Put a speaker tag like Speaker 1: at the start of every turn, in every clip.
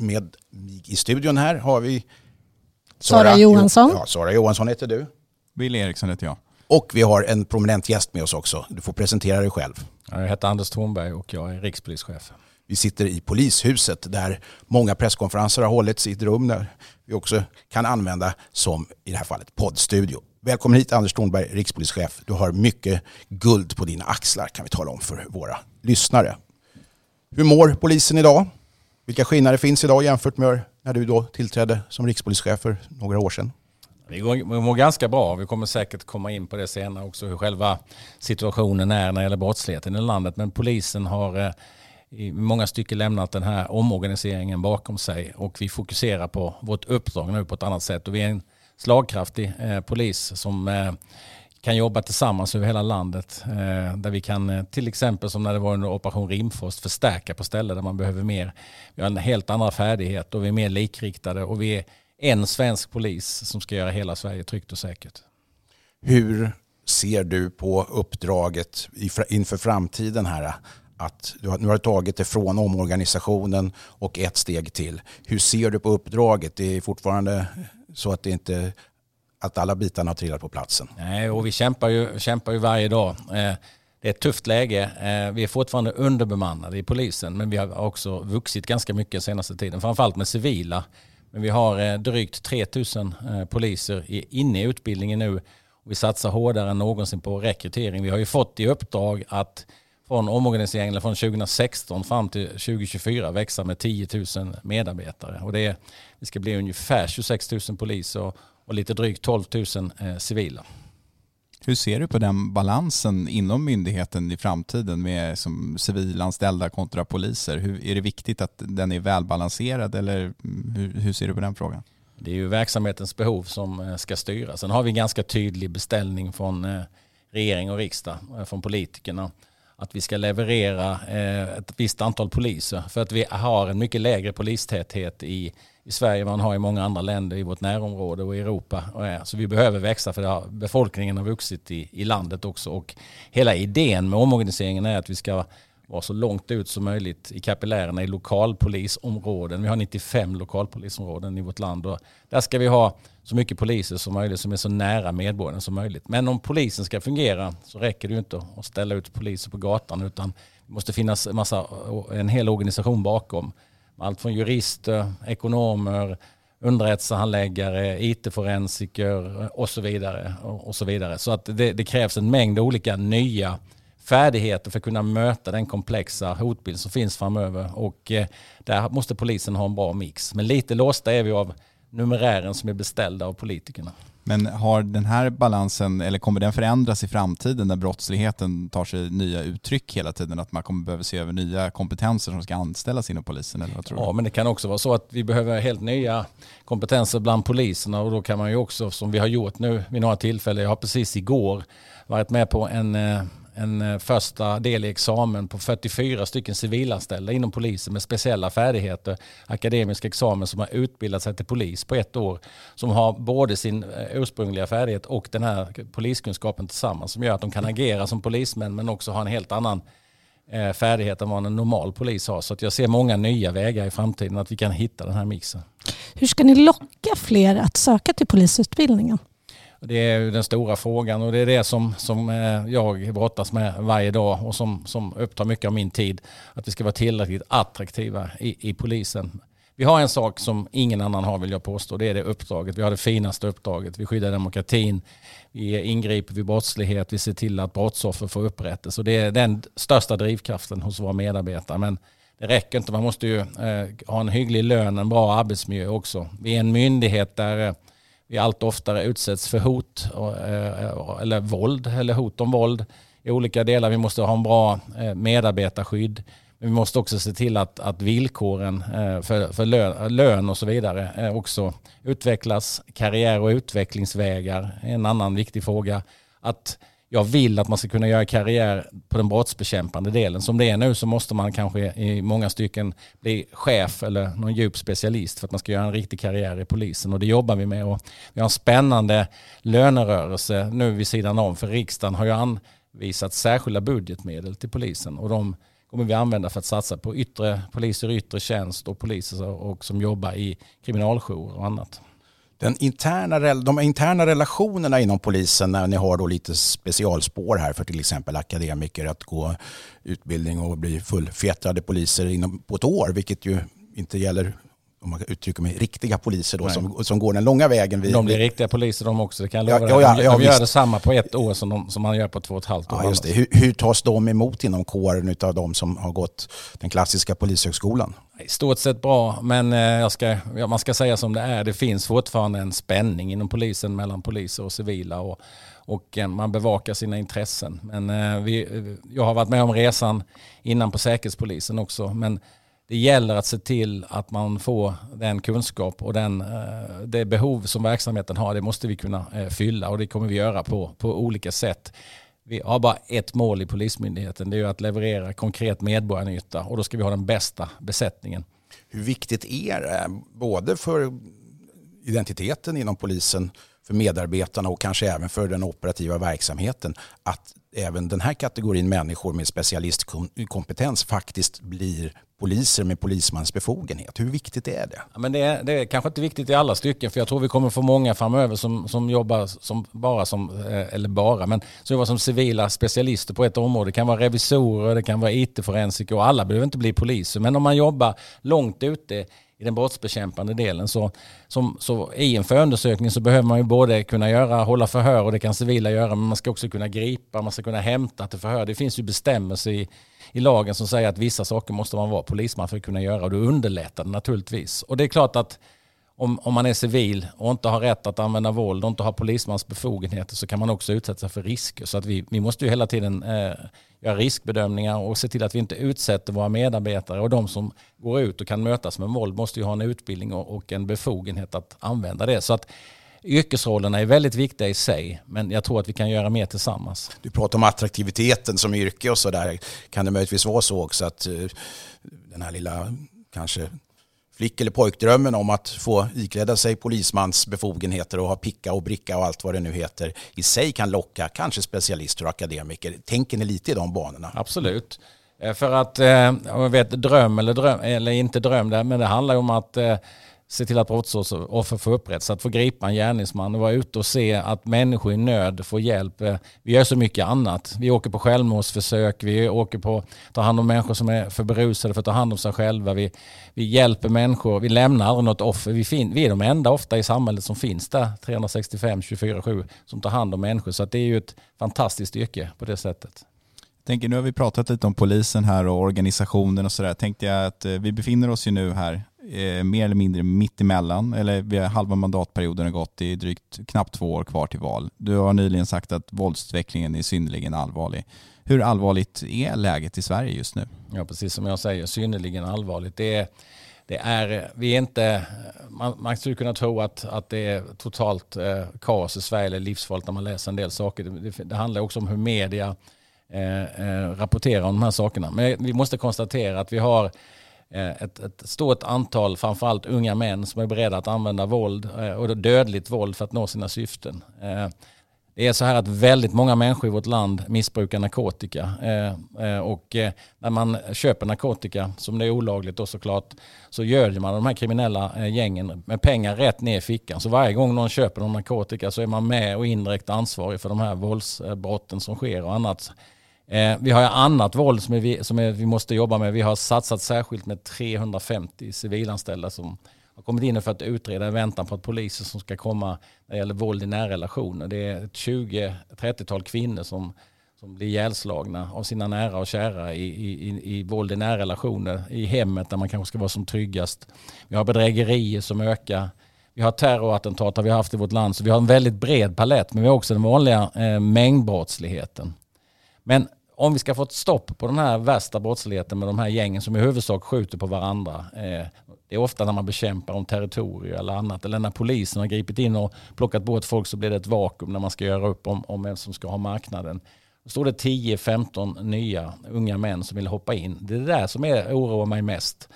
Speaker 1: Med mig i studion här har vi
Speaker 2: Sara Johansson.
Speaker 1: Ja, Sara Johansson heter du.
Speaker 3: Bill Eriksson heter jag.
Speaker 1: Och vi har en prominent gäst med oss också. Du får presentera dig själv.
Speaker 4: Jag heter Anders Thornberg och jag är rikspolischef.
Speaker 1: Vi sitter i polishuset där många presskonferenser har hållits i ett rum där vi också kan använda som i det här fallet poddstudio. Välkommen hit Anders Thornberg, rikspolischef. Du har mycket guld på dina axlar kan vi tala om för våra lyssnare. Hur mår polisen idag? Vilka skillnader finns idag jämfört med när du då tillträdde som rikspolischef för några år sedan?
Speaker 4: Vi mår ganska bra. Vi kommer säkert komma in på det senare också, hur själva situationen är när det gäller brottsligheten i landet. Men polisen har eh, i många stycken lämnat den här omorganiseringen bakom sig och vi fokuserar på vårt uppdrag nu på ett annat sätt. Och vi är en slagkraftig eh, polis som eh, kan jobba tillsammans över hela landet. Eh, där vi kan eh, till exempel som när det var under operation Rimfrost förstärka på ställen där man behöver mer. Vi har en helt andra färdighet och vi är mer likriktade och vi är en svensk polis som ska göra hela Sverige tryggt och säkert.
Speaker 1: Hur ser du på uppdraget inför framtiden här? Att du har, nu har du tagit det från omorganisationen och ett steg till. Hur ser du på uppdraget? Det är fortfarande så att det inte att alla bitarna har trillat på platsen.
Speaker 4: Nej, och vi kämpar ju, kämpar ju varje dag. Eh, det är ett tufft läge. Eh, vi är fortfarande underbemannade i polisen, men vi har också vuxit ganska mycket den senaste tiden, framförallt med civila. Men vi har eh, drygt 3000 poliser inne i utbildningen nu. Vi satsar hårdare än någonsin på rekrytering. Vi har ju fått i uppdrag att från omorganiseringen från 2016 fram till 2024 växa med 10 000 medarbetare. Och det, är, det ska bli ungefär 26 000 poliser och lite drygt 12 000 eh, civila.
Speaker 3: Hur ser du på den balansen inom myndigheten i framtiden med som civilanställda kontra poliser? Hur, är det viktigt att den är välbalanserad eller hur, hur ser du på den frågan?
Speaker 4: Det är ju verksamhetens behov som eh, ska styra. Sen har vi en ganska tydlig beställning från eh, regering och riksdag, från politikerna att vi ska leverera ett visst antal poliser för att vi har en mycket lägre polistäthet i i Sverige man har i många andra länder i vårt närområde och i Europa. Så vi behöver växa för har, befolkningen har vuxit i, i landet också. Och hela idén med omorganiseringen är att vi ska vara så långt ut som möjligt i kapillärerna i lokalpolisområden. Vi har 95 lokalpolisområden i vårt land och där ska vi ha så mycket poliser som möjligt som är så nära medborgarna som möjligt. Men om polisen ska fungera så räcker det ju inte att ställa ut poliser på gatan utan det måste finnas massa, en hel organisation bakom allt från jurister, ekonomer, underrättelsehandläggare, IT-forensiker och så vidare. Och så vidare. Så att det, det, krävs en mängd olika nya färdigheter för att kunna möta den komplexa hotbild som finns framöver. Och eh, där måste polisen ha en bra mix. Men lite låsta är vi av numerären som är beställda av politikerna.
Speaker 3: Men har den här balansen, eller kommer den förändras i framtiden när brottsligheten tar sig nya uttryck hela tiden? Att man kommer behöva se över nya kompetenser som ska anställas inom polisen? Eller vad tror
Speaker 4: ja,
Speaker 3: du?
Speaker 4: men det kan också vara så att vi behöver helt nya kompetenser bland poliserna och då kan man ju också, som vi har gjort nu vid några tillfällen, jag har precis igår varit med på en eh, en eh, första del i examen på 44 stycken civilanställda inom polisen med speciella färdigheter, akademisk examen som har utbildat sig till polis på ett år, som har både sin eh, ursprungliga färdighet och den här poliskunskapen tillsammans som gör att de kan agera som polismän men också ha en helt annan eh, färdighet än vad en normal polis har. Så att jag ser många nya vägar i framtiden att vi kan hitta den här mixen.
Speaker 2: Hur ska ni locka fler att söka till polisutbildningen?
Speaker 4: Det är den stora frågan och det är det som, som eh, jag brottas med varje dag och som, som upptar mycket av min tid. Att vi ska vara tillräckligt attraktiva i, i polisen. Vi har en sak som ingen annan har vill jag påstå. Det är det uppdraget. Vi har det finaste uppdraget. Vi skyddar demokratin. Vi ingriper vid brottslighet. Vi ser till att brottsoffer får upprättelse. Och det är den största drivkraften hos våra medarbetare. Men det räcker inte. Man måste ju eh, ha en hygglig lön, en bra arbetsmiljö också. Vi är en myndighet där eh, vi allt oftare utsätts för hot eh, eller våld eller hot om våld i olika delar. Vi måste ha en bra eh, medarbetarskydd. Men vi måste också se till att, att villkoren eh, för, för lön, lön och så vidare också utvecklas. Karriär och utvecklingsvägar är en annan viktig fråga. Att jag vill att man ska kunna göra karriär på den brottsbekämpande delen. Som det är nu så måste man kanske i många stycken bli chef eller någon djup specialist för att man ska göra en riktig karriär i polisen. Och det jobbar vi med. Och vi har en spännande lönerörelse nu vid sidan om. För riksdagen har ju anvisat särskilda budgetmedel till polisen. Och de kommer vi använda för att satsa på yttre, poliser i yttre tjänst och poliser och som jobbar i kriminaljour och annat
Speaker 1: den interna, de interna relationerna inom polisen när ni har då lite specialspår här för till exempel akademiker att gå utbildning och bli fullfjättrade poliser inom, på ett år, vilket ju inte gäller om man uttrycker mig, riktiga poliser då, som, som går den långa vägen.
Speaker 4: Vid, de blir riktiga poliser de också, det kan jag lova ja, ja, ja, De, gör detsamma på ett år som, de, som man gör på två och ett halvt år.
Speaker 1: Just det. Hur, hur tas de emot inom kåren av de som har gått den klassiska polishögskolan?
Speaker 4: I stort sett bra, men eh, ska, man ska säga som det är. Det finns fortfarande en spänning inom polisen mellan poliser och civila och, och eh, man bevakar sina intressen. Men eh, vi, jag har varit med om resan innan på Säkerhetspolisen också. Men det gäller att se till att man får den kunskap och den, eh, det behov som verksamheten har. Det måste vi kunna eh, fylla och det kommer vi göra på, på olika sätt. Vi har bara ett mål i Polismyndigheten. Det är att leverera konkret medborgarnytta och då ska vi ha den bästa besättningen.
Speaker 1: Hur viktigt är det eh, både för identiteten inom polisen, för medarbetarna och kanske även för den operativa verksamheten att även den här kategorin människor med specialistkompetens faktiskt blir poliser med polismans befogenhet. Hur viktigt är det?
Speaker 4: Ja, men det, är, det är kanske inte viktigt i alla stycken för jag tror vi kommer få många framöver som, som jobbar som, bara som, eh, eller bara, men som jobbar som civila specialister på ett område. Det kan vara revisorer, det kan vara it-forensiker och alla behöver inte bli poliser. Men om man jobbar långt ute i den brottsbekämpande delen. Så, som, så I en förundersökning så behöver man ju både kunna göra, hålla förhör och det kan civila göra, men man ska också kunna gripa, man ska kunna hämta till förhör. Det finns ju bestämmelser i, i lagen som säger att vissa saker måste man vara polisman för att kunna göra och det underlättar det naturligtvis. Och det är klart att om, om man är civil och inte har rätt att använda våld och inte har polismans befogenheter så kan man också utsätta sig för risker. Så att vi, vi måste ju hela tiden eh, göra riskbedömningar och se till att vi inte utsätter våra medarbetare och de som går ut och kan mötas med våld måste ju ha en utbildning och, en befogenhet att använda det. Så att yrkesrollerna är väldigt viktiga i sig, men jag tror att vi kan göra mer tillsammans.
Speaker 1: Du pratar om attraktiviteten som yrke och sådär. Kan det möjligtvis vara så också att eh, den här lilla kanske flick eller pojkdrömmen om att få ikläda sig polismans befogenheter och ha picka och bricka och allt vad det nu heter i sig kan locka kanske specialister och akademiker. Tänker ni lite i de banorna?
Speaker 4: Absolut. Eh, för att, om jag vet dröm eller, dröm eller inte dröm, men det handlar om att eh, se till att brottsoffer får upprättelse, att få gripa en gärningsman och vara ute och se att människor i nöd får hjälp. Eh, vi gör så mycket annat. Vi åker på självmordsförsök, vi åker på att ta hand om människor som är för berusade för att ta hand om sig själva. Vi, vi hjälper människor, vi lämnar aldrig något offer. Vi, fin, vi är de enda ofta i samhället som finns där 365, 24-7 som tar hand om människor. Så det är ju ett fantastiskt yrke på det sättet.
Speaker 3: tänker, nu har vi pratat lite om polisen här och organisationen och sådär. Tänkte jag att eh, vi befinner oss ju nu här eh, mer eller mindre mittemellan, eller vi har halva mandatperioden har gått, det är drygt knappt två år kvar till val. Du har nyligen sagt att våldsutvecklingen är synnerligen allvarlig. Hur allvarligt är läget i Sverige just nu?
Speaker 4: Ja, precis som jag säger, synnerligen allvarligt. Det är, det är, vi är inte, man, man skulle kunna tro att, att det är totalt eh, kaos i Sverige eller livsfarligt när man läser en del saker. Det, det, det handlar också om hur media eh, eh, rapporterar om de här sakerna. Men vi måste konstatera att vi har Eh, ett, ett stort antal, framförallt unga män som är beredda att använda våld eh, och dödligt våld för att nå sina syften. Eh, det är så här att väldigt många människor i vårt land missbrukar narkotika. Och när man köper narkotika, som det är olagligt då såklart, så göder man de här kriminella gängen med pengar rätt ner i fickan. Så varje gång någon köper någon narkotika så är man med och indirekt ansvarig för de här våldsbrotten som sker och annat. Eh, vi har annat våld som, vi, som vi måste jobba med. Vi har satsat särskilt med 350 civilanställda som har kommit in för att utreda i väntan på att poliser som ska komma när det gäller våld i nära relationer. Det är ett 20-30-tal kvinnor som, som blir ihjälslagna av sina nära och kära i, i, i våld i nära relationer, i hemmet där man kanske ska vara som tryggast. Vi har bedrägerier som ökar. Vi har terrorattentat har vi haft i vårt land, så vi har en väldigt bred palett, men vi har också den vanliga eh, mängdbrottsligheten. Men om vi ska få ett stopp på den här värsta brottsligheten med de här gängen som i huvudsak skjuter på varandra. Eh, det är ofta när man bekämpar om territorier eller annat. Eller när polisen har gripit in och plockat bort folk så blir det ett vakuum när man ska göra upp om, om vem som ska ha marknaden. Då står det 10-15 nya unga män som vill hoppa in. Det är det där som är, oroar mig mest.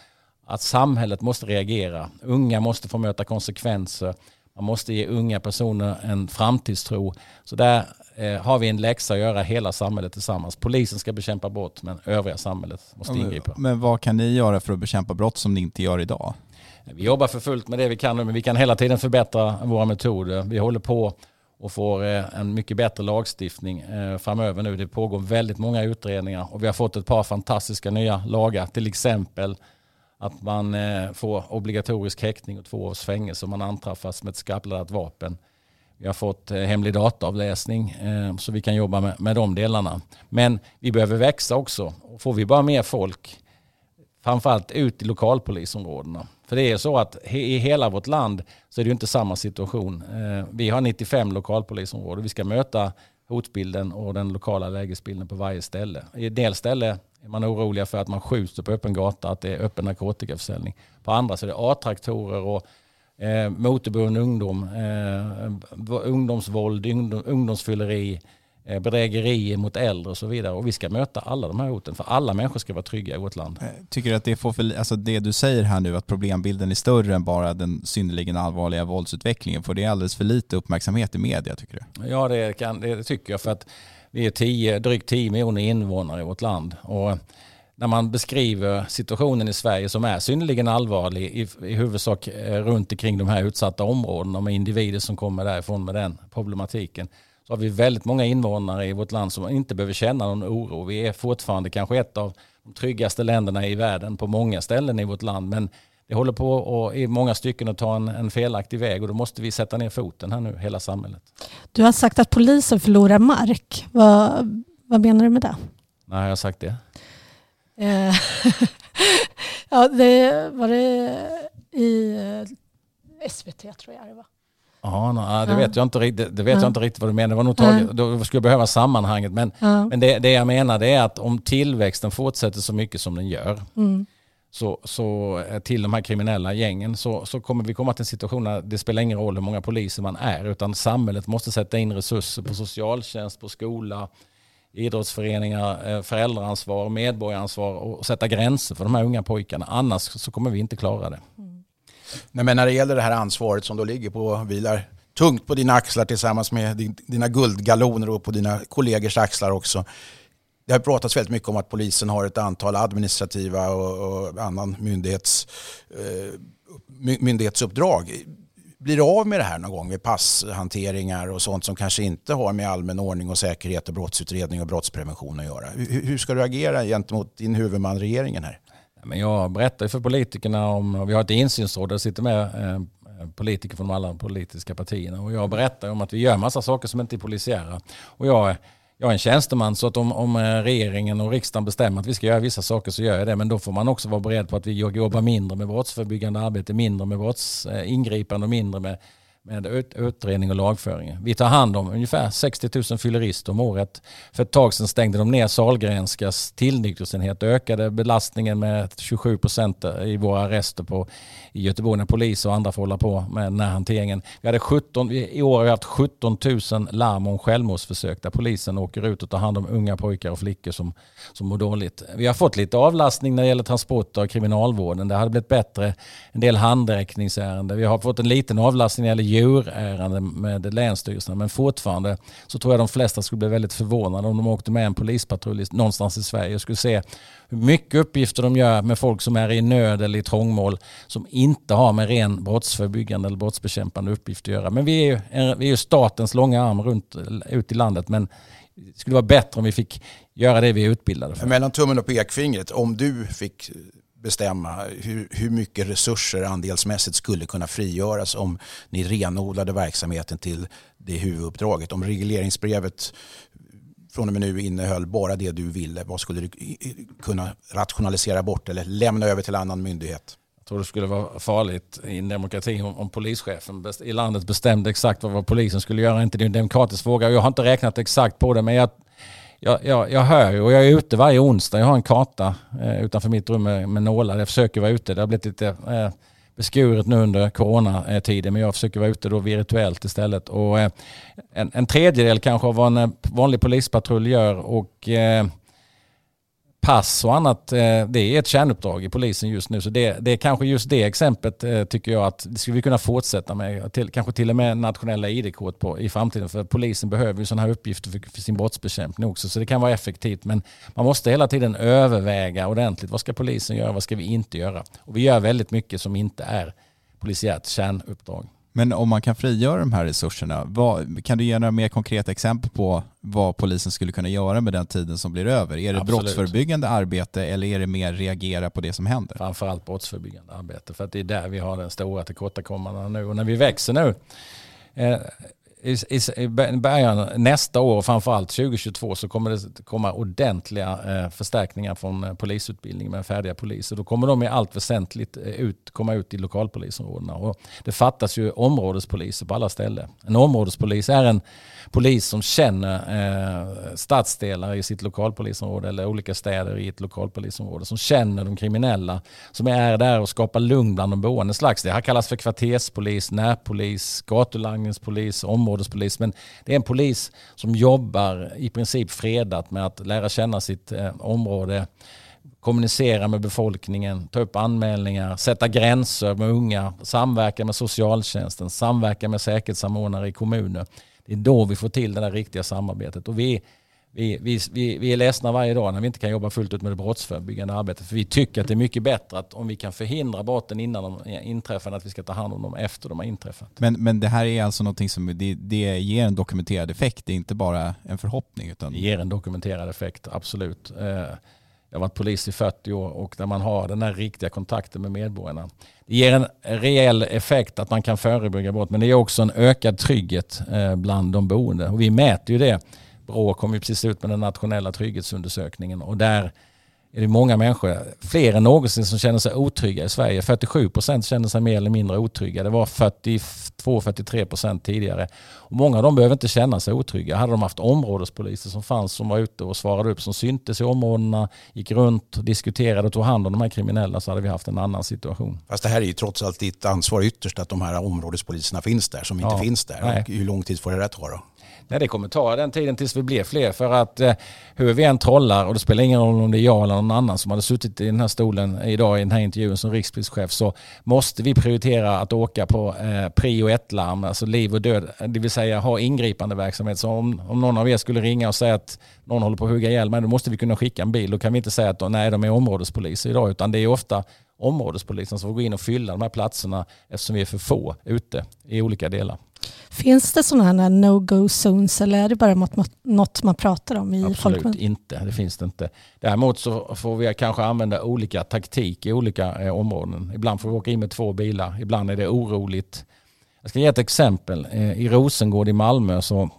Speaker 4: Att samhället måste reagera. Unga måste få möta konsekvenser. Man måste ge unga personer en framtidstro. Så där eh, har vi en läxa att göra hela samhället tillsammans. Polisen ska bekämpa brott men övriga samhället måste ingripa.
Speaker 3: Men vad kan ni göra för att bekämpa brott som ni inte gör idag?
Speaker 4: Vi jobbar för fullt med det vi kan men vi kan hela tiden förbättra våra metoder. Vi håller på och får eh, en mycket bättre lagstiftning eh, framöver nu. Det pågår väldigt många utredningar och vi har fått ett par fantastiska nya lagar. Till exempel att man får obligatorisk häktning och två års fängelse om man anträffas med ett skarpladdat vapen. Vi har fått eh, hemlig dataavläsning eh, så vi kan jobba med, med de delarna. Men vi behöver växa också. Får vi bara mer folk, framförallt ut i lokalpolisområdena. För det är så att i hela vårt land så är det inte samma situation. Eh, vi har 95 lokalpolisområden. Vi ska möta hotbilden och den lokala lägesbilden på varje ställe. I en del ställe är man oroliga för att man skjuter på öppen gata, att det är öppen narkotikaförsäljning. På andra så är det A-traktorer och eh, motorburen ungdom, eh, ungdomsvåld, ungdom, ungdomsfylleri, eh, bedrägerier mot äldre och så vidare. Och vi ska möta alla de här hoten, för alla människor ska vara trygga i vårt land. Eh,
Speaker 3: tycker du att det får för, alltså det du säger här nu, att problembilden är större än bara den synnerligen allvarliga våldsutvecklingen, får det alldeles för lite uppmärksamhet i media tycker du?
Speaker 4: Ja, det, kan, det tycker jag, för att vi är tio, drygt 10 miljoner invånare i vårt land. Och när man beskriver situationen i Sverige som är synnerligen allvarlig i, i huvudsak eh, runt omkring de här utsatta områdena med individer som kommer därifrån med den problematiken så har vi väldigt många invånare i vårt land som inte behöver känna någon oro. Vi är fortfarande kanske ett av de tryggaste länderna i världen på många ställen i vårt land men det håller på och i många stycken att ta en, en felaktig väg och då måste vi sätta ner foten här nu, hela samhället.
Speaker 2: Du har sagt att polisen förlorar mark. Vad, vad menar du med det?
Speaker 4: När har jag sagt det?
Speaker 2: Eh, ja, det var det i eh, SVT tror jag det var.
Speaker 4: Ja, no, det vet jag inte riktigt. Det vet ja. jag inte riktigt vad du menar. Det var nog taget, då skulle jag behöva sammanhanget. Men, ja. men det, det jag menar är att om tillväxten fortsätter så mycket som den gör mm. så, så eh, till de här kriminella gängen så, så kommer vi komma till en situation där det spelar ingen roll hur många poliser man är utan samhället måste sätta in resurser på socialtjänst, på skola, idrottsföreningar, eh, föräldraansvar, medborgaransvar och sätta gränser för de här unga pojkarna. Annars så kommer vi inte klara det. Mm.
Speaker 1: Nej, men när det gäller det här ansvaret som då ligger på, vilar tungt på dina axlar tillsammans med dina guldgaloner och på dina kollegors axlar också. Det har pratats väldigt mycket om att polisen har ett antal administrativa och, och annan myndighets, eh, myndighetsuppdrag blir av med det här någon gång vid passhanteringar och sånt som kanske inte har med allmän ordning och säkerhet och brottsutredning och brottsprevention att göra. Hur, ska du agera gentemot din huvudman, regeringen här?
Speaker 4: Men jag berättar för politikerna om, vi har ett insynsråd där det sitter med eh, politiker från alla politiska partierna och jag berättar om att vi gör massa saker som inte är polisiära. Och jag jag är en tjänsteman så att om, om eh, regeringen och riksdagen bestämmer att vi ska göra vissa saker så gör jag det. Men då får man också vara beredd på att vi jobbar mindre med brottsförebyggande arbete, mindre med brottsingripande eh, och mindre med med ut, utredning och lagföring. Vi tar hand om ungefär 60 000 fyllerister om året. För ett tag sedan stängde de ner Sahlgrenskas tillnyktringsenhet och ökade belastningen med 27 procent i våra arrester på, i Göteborg när polis och andra får hålla på med den här hanteringen. Vi hade 17, I år har vi haft 17 000 larm om självmordsförsök där polisen åker ut och tar hand om unga pojkar och flickor som, som mår dåligt. Vi har fått lite avlastning när det gäller transporter och kriminalvården. Det hade blivit bättre. En del handräckningsärenden. Vi har fått en liten avlastning när det gäller djurärenden med länsstyrelserna. Men fortfarande så tror jag de flesta skulle bli väldigt förvånade om de åkte med en polispatrull någonstans i Sverige och skulle se mycket uppgifter de gör med folk som är i nöd eller i trångmål som inte har med ren brottsförebyggande eller brottsbekämpande uppgift att göra. Men vi är ju, vi är ju statens långa arm runt ut i landet. Men det skulle vara bättre om vi fick göra det vi är utbildade för.
Speaker 1: Mellan tummen och pekfingret, om du fick bestämma hur, hur mycket resurser andelsmässigt skulle kunna frigöras om ni renodlade verksamheten till det huvuduppdraget. Om regleringsbrevet från och med nu innehöll bara det du ville, vad skulle du kunna rationalisera bort eller lämna över till annan myndighet?
Speaker 4: Jag tror det skulle vara farligt i en demokrati om, om polischefen i landet bestämde exakt vad, vad polisen skulle göra. Inte det är en demokratisk fråga. Jag har inte räknat exakt på det men jag jag, jag, jag hör ju och jag är ute varje onsdag. Jag har en karta eh, utanför mitt rum med, med nålar. Jag försöker vara ute. Det har blivit lite eh, beskuret nu under coronatiden men jag försöker vara ute då virtuellt istället. Och, eh, en, en tredjedel kanske av vad en eh, vanlig polispatrull gör och eh, pass och annat, eh, det är ett kärnuppdrag i polisen just nu. Så det, det är kanske just det exemplet eh, tycker jag att det skulle vi kunna fortsätta med. Till, kanske till och med nationella ID-kort på i framtiden. För polisen behöver ju sådana här uppgifter för, för, sin brottsbekämpning också. Så det kan vara effektivt. Men man måste hela tiden överväga ordentligt. Vad ska polisen göra? Vad ska vi inte göra? Och vi gör väldigt mycket som inte är polisiärt kärnuppdrag.
Speaker 3: Men om man kan frigöra de här resurserna, vad, kan du ge några mer konkreta exempel på vad polisen skulle kunna göra med den tiden som blir över? Är det Absolut. brottsförebyggande arbete eller är det mer reagera på det som händer?
Speaker 4: Framförallt brottsförebyggande arbete för att det är där vi har den stora tillkortakommanden nu. Och när vi växer nu, eh, i, i början nästa år, framförallt 2022, så kommer det komma ordentliga eh, förstärkningar från eh, polisutbildningen med färdiga poliser. Då kommer de i allt väsentligt eh, ut, komma ut i lokalpolisområdena. Och det fattas ju områdespoliser på alla ställen. En områdespolis är en polis som känner eh, stadsdelar i sitt lokalpolisområde eller olika städer i ett lokalpolisområde. Som känner de kriminella. Som är där och skapar lugn bland de boende. Slags, det här kallas för kvarterspolis, närpolis, gatulangningspolis, områdespolis. Men det är en polis som jobbar i princip fredat med att lära känna sitt eh, område kommunicera med befolkningen, ta upp anmälningar, sätta gränser med unga, samverka med socialtjänsten, samverka med säkerhetssamordnare i kommuner. Det är då vi får till det där riktiga samarbetet. Och vi, vi, vi, vi, vi är ledsna varje dag när vi inte kan jobba fullt ut med det brottsförebyggande arbetet. För vi tycker att det är mycket bättre att om vi kan förhindra brotten innan de inträffar än att vi ska ta hand om dem efter de har inträffat.
Speaker 3: Men, men det här är alltså någonting som det, det ger en dokumenterad effekt. Det är inte bara en förhoppning. Utan...
Speaker 4: Det ger en dokumenterad effekt, absolut. Eh, jag har varit polis i 40 år och när man har den här riktiga kontakten med medborgarna. Det ger en reell effekt att man kan förebygga brott men det ger också en ökad trygghet eh, bland de boende. Och vi mäter ju det. Brå kom ju precis ut med den nationella trygghetsundersökningen och där är det många människor, fler än någonsin, som känner sig otrygga i Sverige. 47 procent känner sig mer eller mindre otrygga. Det var 42-43 procent tidigare. Och många av dem behöver inte känna sig otrygga. Hade de haft områdespoliser som fanns, som var ute och svarade upp, som syntes i områdena, gick runt, diskuterade och tog hand om de här kriminella så hade vi haft en annan situation.
Speaker 1: Fast det här är ju trots allt ditt ansvar ytterst att de här områdespoliserna finns där, som inte ja, finns där. Hur lång tid får det rätt ta då?
Speaker 4: Nej, det kommer ta den tiden tills vi blir fler. För att eh, hur vi än trollar, och det spelar ingen roll om det är jag eller någon annan som hade suttit i den här stolen idag i den här intervjun som rikspolischef, så måste vi prioritera att åka på eh, prio 1-larm, alltså liv och död. Det vill säga ha ingripande verksamhet. Så om, om någon av er skulle ringa och säga att någon håller på att hugga ihjäl mig, då måste vi kunna skicka en bil. Då kan vi inte säga att nej, de är områdespoliser idag, utan det är ofta områdespolisen som får gå in och fylla de här platserna eftersom vi är för få ute i olika delar.
Speaker 2: Finns det sådana här no-go zones eller är det bara något man pratar om i
Speaker 4: Absolut folkmun? inte, det finns det inte. Däremot så får vi kanske använda olika taktik i olika eh, områden. Ibland får vi åka in med två bilar, ibland är det oroligt. Jag ska ge ett exempel. Eh, I Rosengård i Malmö så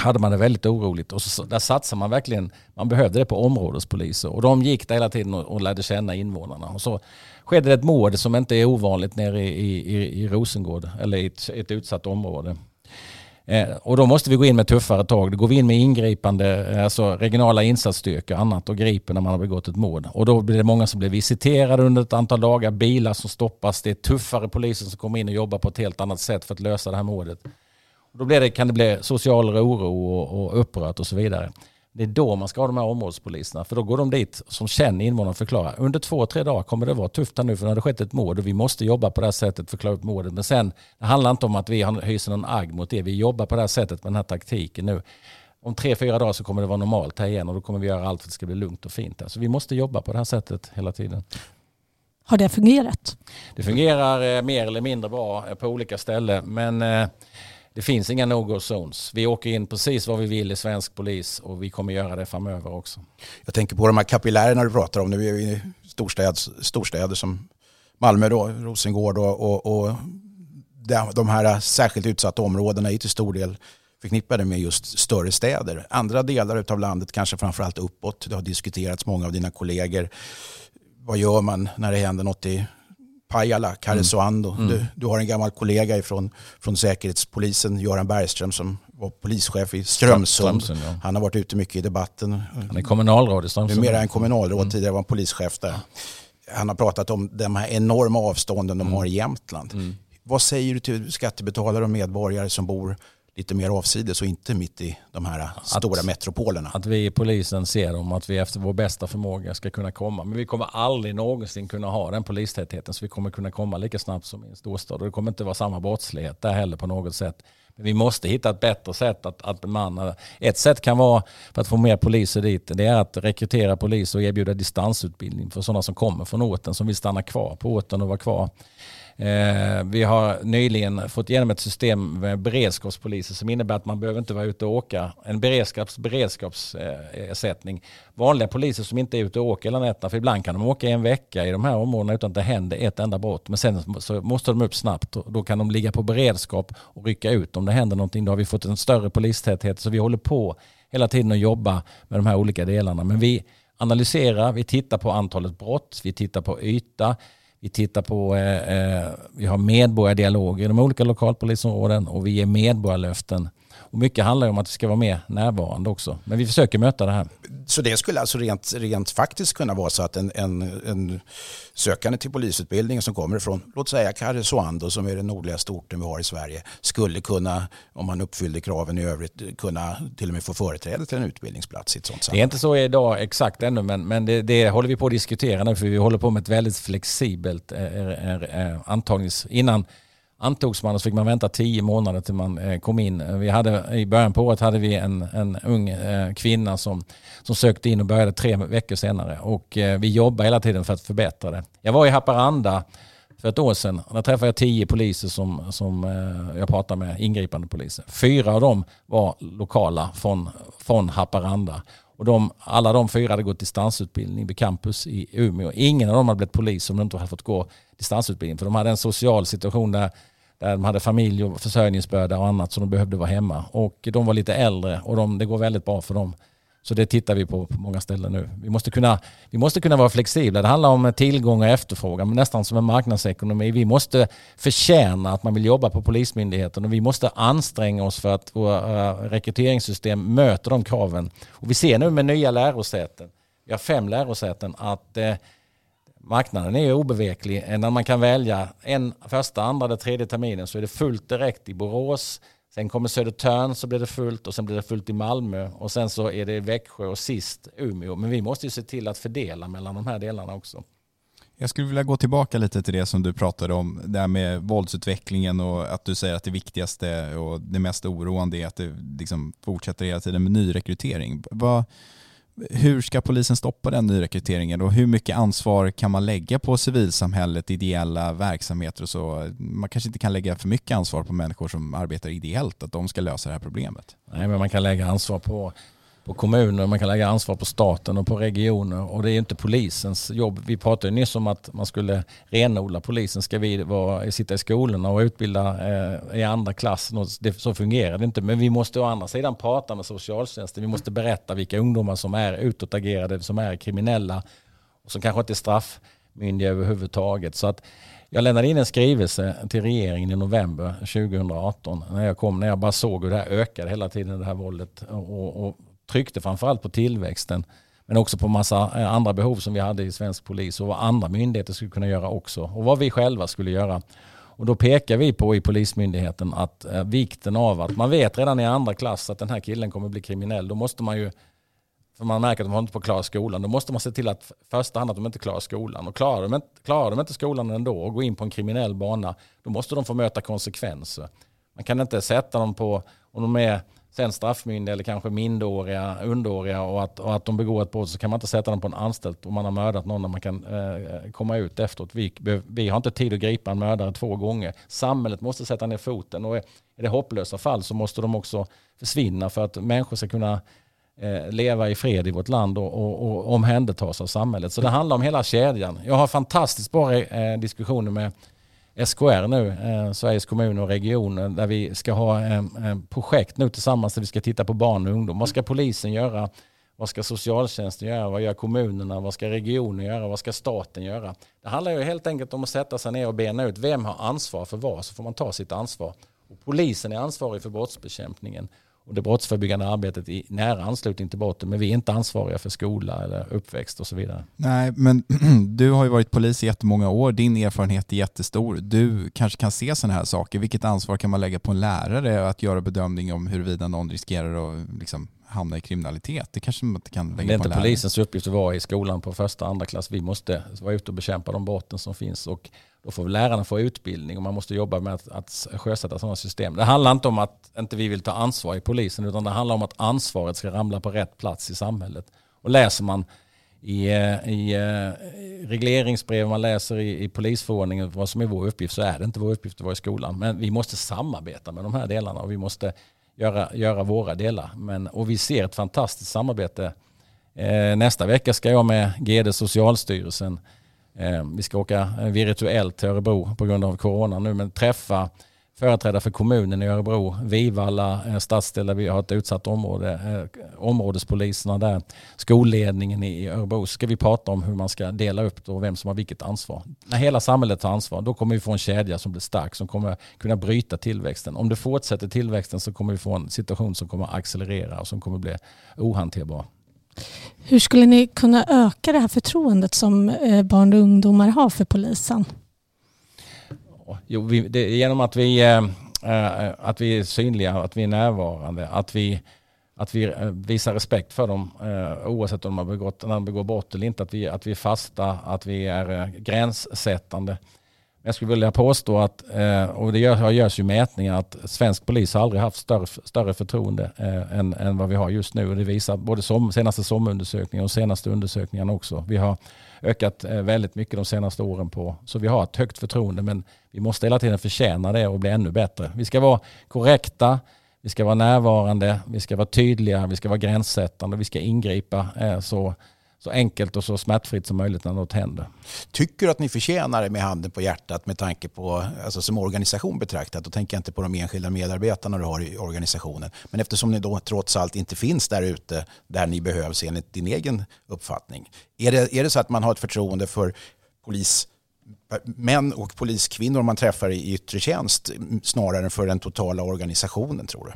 Speaker 4: hade man det väldigt oroligt. Och så, där satsade man verkligen, man behövde det på områdespoliser. Och de gick där hela tiden och, och lärde känna invånarna. Och så skedde det ett mord som inte är ovanligt nere i, i, i Rosengård, eller i ett, ett utsatt område. Eh, och då måste vi gå in med tuffare tag. Då går vi in med ingripande, eh, alltså regionala insatsstyrkor och annat och griper när man har begått ett mord. Och då blir det många som blir visiterade under ett antal dagar, bilar som stoppas, det är tuffare poliser som kommer in och jobbar på ett helt annat sätt för att lösa det här mordet. Då blir det, kan det bli social oro och, och upprört och så vidare. Det är då man ska ha de här områdespoliserna. För då går de dit som känner invånarna och förklarar. Under två, tre dagar kommer det vara tufft här nu för nu har det skett ett mord och vi måste jobba på det här sättet för att klara upp mordet. Men sen, det handlar inte om att vi hyser någon agg mot det. Vi jobbar på det här sättet med den här taktiken nu. Om tre, fyra dagar så kommer det vara normalt här igen och då kommer vi göra allt för att det ska bli lugnt och fint. Så vi måste jobba på det här sättet hela tiden.
Speaker 2: Har det fungerat?
Speaker 4: Det fungerar eh, mer eller mindre bra eh, på olika ställen. Men eh, det finns inga no-go zones. Vi åker in precis vad vi vill i svensk polis och vi kommer göra det framöver också.
Speaker 1: Jag tänker på de här kapillärerna du pratar om. Nu är vi i storstäder, storstäder som Malmö, då, Rosengård och, och, och de här särskilt utsatta områdena är till stor del förknippade med just större städer. Andra delar av landet, kanske framförallt uppåt, det har diskuterats många av dina kollegor. Vad gör man när det händer något i Pajala, Karesuando. Mm. Du, du, har en gammal kollega från, från Säkerhetspolisen, Göran Bergström, som var polischef i Strömsund. Strömsund ja. Han har varit ute mycket i debatten.
Speaker 4: Han är kommunalråd i
Speaker 1: Strömsund. Numera en kommunalråd, mm. tidigare var han polischef där. Han har pratat om de här enorma avstånden de mm. har i Jämtland. Mm. Vad säger du till skattebetalare och medborgare som bor lite mer avsides och inte mitt i de här att, stora metropolerna.
Speaker 4: Att vi i polisen ser dem, att vi efter vår bästa förmåga ska kunna komma. Men vi kommer aldrig någonsin kunna ha den polistätheten så vi kommer kunna komma lika snabbt som i en storstad. Och det kommer inte vara samma brottslighet där heller på något sätt. Men vi måste hitta ett bättre sätt att, att bemanna. Ett sätt kan vara för att få mer poliser dit. Det är att rekrytera poliser och erbjuda distansutbildning för sådana som kommer från orten som vill stanna kvar på orten och vara kvar. Eh, vi har nyligen fått igenom ett system med beredskapspoliser som innebär att man behöver inte vara ute och åka. En beredskaps, beredskapsersättning. Vanliga poliser som inte är ute och åker hela nätterna, för ibland kan de åka i en vecka i de här områdena utan att det händer ett enda brott. Men sen så måste de upp snabbt och då kan de ligga på beredskap och rycka ut om det händer någonting. Då har vi fått en större polistäthet så vi håller på hela tiden att jobba med de här olika delarna. Men vi analyserar, vi tittar på antalet brott, vi tittar på yta, vi tittar på, eh, eh, vi har medborgardialoger i de olika lokalpolisområden och vi ger medborgarlöften. Och mycket handlar om att vi ska vara mer närvarande också. Men vi försöker möta det här.
Speaker 1: Så det skulle alltså rent, rent faktiskt kunna vara så att en, en, en sökande till polisutbildningen som kommer från, låt säga Karesuando som är den nordligaste orten vi har i Sverige, skulle kunna, om man uppfyllde kraven i övrigt, kunna till och med få företräde till en utbildningsplats i ett sånt
Speaker 4: sammanhang. Det är inte så idag exakt ännu, men, men det, det håller vi på att diskutera nu, för vi håller på med ett väldigt flexibelt eh, eh, eh antagnings... Innan antogs man och så fick man vänta tio månader till man eh, kom in. Vi hade, I början på året hade vi en, en ung eh, kvinna som, som sökte in och började tre veckor senare. Och eh, vi jobbar hela tiden för att förbättra det. Jag var i Haparanda för ett år sedan. Där träffade jag tio poliser som, som jag pratade med, ingripande poliser. Fyra av dem var lokala från, från Haparanda. Och de, alla de fyra hade gått distansutbildning vid campus i Umeå. Ingen av dem hade blivit polis om de inte hade fått gå distansutbildning. För de hade en social situation där där de hade familj och försörjningsbörda och annat så de behövde vara hemma. Och de var lite äldre och de, det går väldigt bra för dem. Så det tittar vi på på många ställen nu. Vi måste, kunna, vi måste kunna vara flexibla. Det handlar om tillgång och efterfrågan, men nästan som en marknadsekonomi. Vi måste förtjäna att man vill jobba på Polismyndigheten och vi måste anstränga oss för att våra eh, rekryteringssystem möter de kraven. Och vi ser nu med nya lärosäten, vi har fem lärosäten, att eh, marknaden är ju obeveklig. Eh, när man kan välja en första, andra eller tredje terminen så är det fullt direkt i Borås. Sen kommer Södertörn så blir det fullt och sen blir det fullt i Malmö och sen så är det Växjö och sist Umeå. Men vi måste ju se till att fördela mellan de här delarna också.
Speaker 3: Jag skulle vilja gå tillbaka lite till det som du pratade om, det här med våldsutvecklingen och att du säger att det viktigaste och det mest oroande är att det liksom fortsätter hela tiden med nyrekrytering. Vad, hur ska polisen stoppa den nyrekryteringen och hur mycket ansvar kan man lägga på civilsamhället, ideella verksamheter och så? Man kanske inte kan lägga för mycket ansvar på människor som arbetar ideellt, att de ska lösa det här problemet.
Speaker 4: Nej, men man kan lägga ansvar på på kommuner, man kan lägga ansvar på staten och på regioner och det är inte polisens jobb. Vi pratade ju nyss om att man skulle renodla polisen. Ska vi vara, sitta i skolorna och utbilda eh, i andra klass? Det, så fungerar det inte. Men vi måste å andra sidan prata med socialtjänsten. Vi måste berätta vilka ungdomar som är utåtagerade, som är kriminella och som kanske inte är straffmyndiga överhuvudtaget. Så att jag lämnade in en skrivelse till regeringen i november 2018 när jag kom, när jag bara såg hur det här ökade hela tiden, det här våldet. Och, och tryckte framförallt på tillväxten men också på massa eh, andra behov som vi hade i svensk polis och vad andra myndigheter skulle kunna göra också och vad vi själva skulle göra. Och då pekar vi på i Polismyndigheten att eh, vikten av att man vet redan i andra klass att den här killen kommer bli kriminell. Då måste man ju, för man märker att de inte på klara skolan, då måste man se till att första hand att de inte klarar skolan. Och klarar de, inte, klarar de inte skolan ändå och går in på en kriminell bana, då måste de få möta konsekvenser. Man kan inte sätta dem på, om de är sen straffmyndiga eller kanske minderåriga, underåriga och att, och att de begår ett brott så kan man inte sätta dem på en anstalt om man har mördat någon när man kan eh, komma ut efteråt. Vi, vi har inte tid att gripa en mördare två gånger. Samhället måste sätta ner foten och är det hopplösa fall så måste de också försvinna för att människor ska kunna eh, leva i fred i vårt land och, och, och omhändertas av samhället. Så det handlar om hela kedjan. Jag har fantastiskt bra eh, diskussioner med SKR nu, eh, Sveriges kommuner och regioner, eh, där vi ska ha eh, eh, projekt nu tillsammans där vi ska titta på barn och ungdom. Vad ska polisen göra? Vad ska socialtjänsten göra? Vad gör kommunerna? Vad ska regionen göra? Vad ska staten göra? Det handlar ju helt enkelt om att sätta sig ner och bena ut vem har ansvar för vad, så får man ta sitt ansvar. Och polisen är ansvarig för brottsbekämpningen och det brottsförebyggande arbetet i nära anslutning till brotten. Men vi är inte ansvariga för skola eller uppväxt och så vidare.
Speaker 3: Nej, men du har ju varit polis i jättemånga år. Din erfarenhet är jättestor. Du kanske kan se sådana här saker. Vilket ansvar kan man lägga på en lärare att göra bedömning om huruvida någon riskerar att liksom hamna i kriminalitet? Det kanske man inte kan lägga på. Det
Speaker 4: är inte polisens uppgift att vara i skolan på första och andra klass. Vi måste vara ute och bekämpa de brotten som finns. Och då får lärarna få utbildning och man måste jobba med att, att sjösätta sådana system. Det handlar inte om att inte vi vill ta ansvar i polisen utan det handlar om att ansvaret ska ramla på rätt plats i samhället. Och läser man i, eh, i eh, regleringsbrev, man läser i, i polisförordningen vad som är vår uppgift så är det inte vår uppgift att vara i skolan. Men vi måste samarbeta med de här delarna och vi måste göra, göra våra delar. Men, och vi ser ett fantastiskt samarbete. Eh, nästa vecka ska jag med GD Socialstyrelsen Eh, Eh, vi ska åka eh, virtuellt till Örebro på grund av corona nu men träffa företrädare för kommunen i Örebro, Vivalla eh, stadsdel där vi har ett utsatt område, eh, områdespoliserna där, skolledningen i Örebro. Så ska vi prata om hur man ska dela upp det och vem som har vilket ansvar. När hela samhället tar ansvar då kommer vi få en kedja som blir stark som kommer kunna bryta tillväxten. Om det fortsätter tillväxten så kommer vi få en situation som kommer accelerera och som kommer bli ohanterbar.
Speaker 2: Hur skulle ni kunna öka det här förtroendet som eh, barn och ungdomar har för polisen?
Speaker 4: Jo, vi, det, genom att vi, äh, att vi är synliga, att vi är närvarande, att vi, att vi visar respekt för dem äh, oavsett om de har begått, när de begår brott eller inte. Att vi, att vi är fasta, att vi är äh, gränssättande. Jag skulle vilja påstå att, eh, och det görs ju mätningar, att svensk polis har aldrig haft större, större förtroende eh, än, än vad vi har just nu. Och det visar både som, senaste SOM-undersökningen och senaste undersökningen också. Vi har ökat eh, väldigt mycket de senaste åren på, så vi har ett högt förtroende. Men vi måste hela tiden förtjäna det och bli ännu bättre. Vi ska vara korrekta, vi ska vara närvarande, vi ska vara tydliga, vi ska vara gränssättande, vi ska ingripa så så enkelt och så smärtfritt som möjligt när något händer.
Speaker 1: Tycker du att ni förtjänar det med handen på hjärtat med tanke på, alltså som organisation betraktat, då tänker jag inte på de enskilda medarbetarna du har i organisationen, men eftersom ni då trots allt inte finns där ute där ni behövs enligt din egen uppfattning, är det, är det så att man har ett förtroende för polis män och poliskvinnor man träffar i yttre tjänst snarare än för den totala organisationen tror du?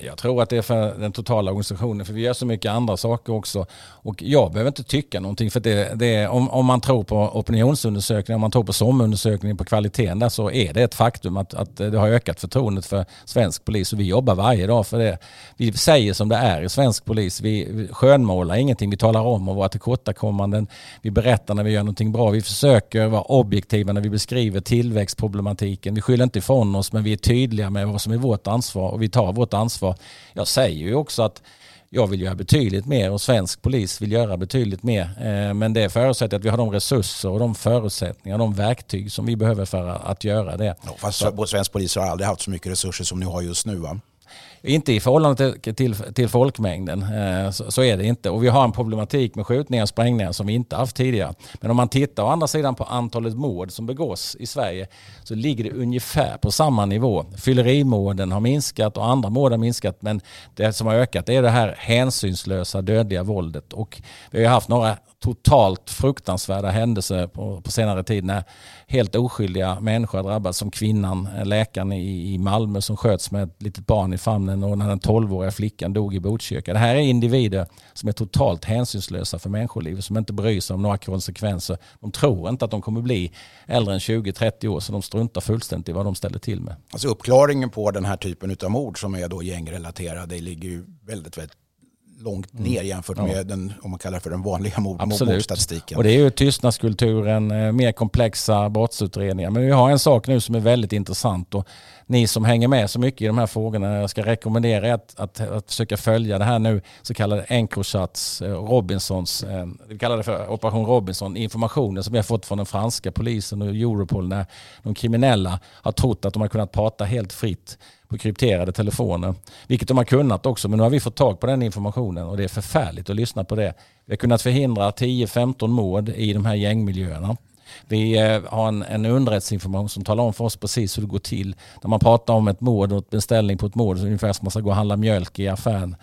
Speaker 4: Jag tror att det är för den totala organisationen för vi gör så mycket andra saker också. Och jag behöver inte tycka någonting för det, det är, om, om man tror på opinionsundersökningar, om man tror på SOM-undersökningen på kvaliteten där så är det ett faktum att, att det har ökat förtroendet för svensk polis och vi jobbar varje dag för det. Vi säger som det är i svensk polis. Vi skönmålar ingenting, vi talar om våra tillkortakommanden. Vi berättar när vi gör någonting bra. Vi försöker vara objektiva när vi beskriver tillväxtproblematiken. Vi skyller inte ifrån oss men vi är tydliga med vad som är vårt ansvar och vi tar vårt ansvar. Jag säger ju också att jag vill göra betydligt mer och svensk polis vill göra betydligt mer. Eh, men det förutsätter att vi har de resurser och de förutsättningar, de verktyg som vi behöver för att göra det.
Speaker 1: Ja, fast svensk polis har aldrig haft så mycket resurser som ni har just nu va?
Speaker 4: Inte i förhållande till, till, till folkmängden, eh, så, så, är det inte. Och vi har en problematik med skjutningar och sprängningar som vi inte haft tidigare. Men om man tittar å andra sidan på antalet mord som begås i Sverige så ligger det ungefär på samma nivå. Fyllerimorden har minskat och andra mord har minskat men det som har ökat är det här hänsynslösa dödliga våldet. Och vi har haft några totalt fruktansvärda händelser på, på senare tid när helt oskyldiga människor drabbats som kvinnan, eh, läkaren i, i Malmö som sköts med ett litet barn i famnen och när den 12-åriga flickan dog i Botkyrka. Det här är individer som är totalt hänsynslösa för människoliv som inte bryr sig om några konsekvenser. De tror inte att de kommer bli äldre än 20-30 år så de struntar fullständigt i vad de ställer till med.
Speaker 1: Alltså uppklaringen på den här typen av mord som är då gängrelaterade ligger ju väldigt, väldigt långt mm. ner jämfört med ja. den, om man kallar för den vanliga mordstatistiken.
Speaker 4: Och det är ju tystnadskulturen, eh, mer komplexa brottsutredningar. Men vi har en sak nu som är väldigt intressant och ni som hänger med så mycket i de här frågorna, jag ska rekommendera er att, att, att försöka följa det här nu, så kallade Encrochats, eh, Robinsons, eh, vi kallar det för Operation Robinson, informationen som vi har fått från den franska polisen och Europol när de kriminella har trott att de har kunnat prata helt fritt på krypterade telefoner. Vilket de har kunnat också, men nu har vi fått tag på den informationen och det är förfärligt att lyssna på det. Vi har kunnat förhindra 10-15 mord i de här gängmiljöerna. Vi eh, har en, en underrättelseinformation som talar om för oss precis hur det går till. När man pratar om ett mord och beställning på ett mord så är det ungefär som man ska gå och handla mjölk i affären.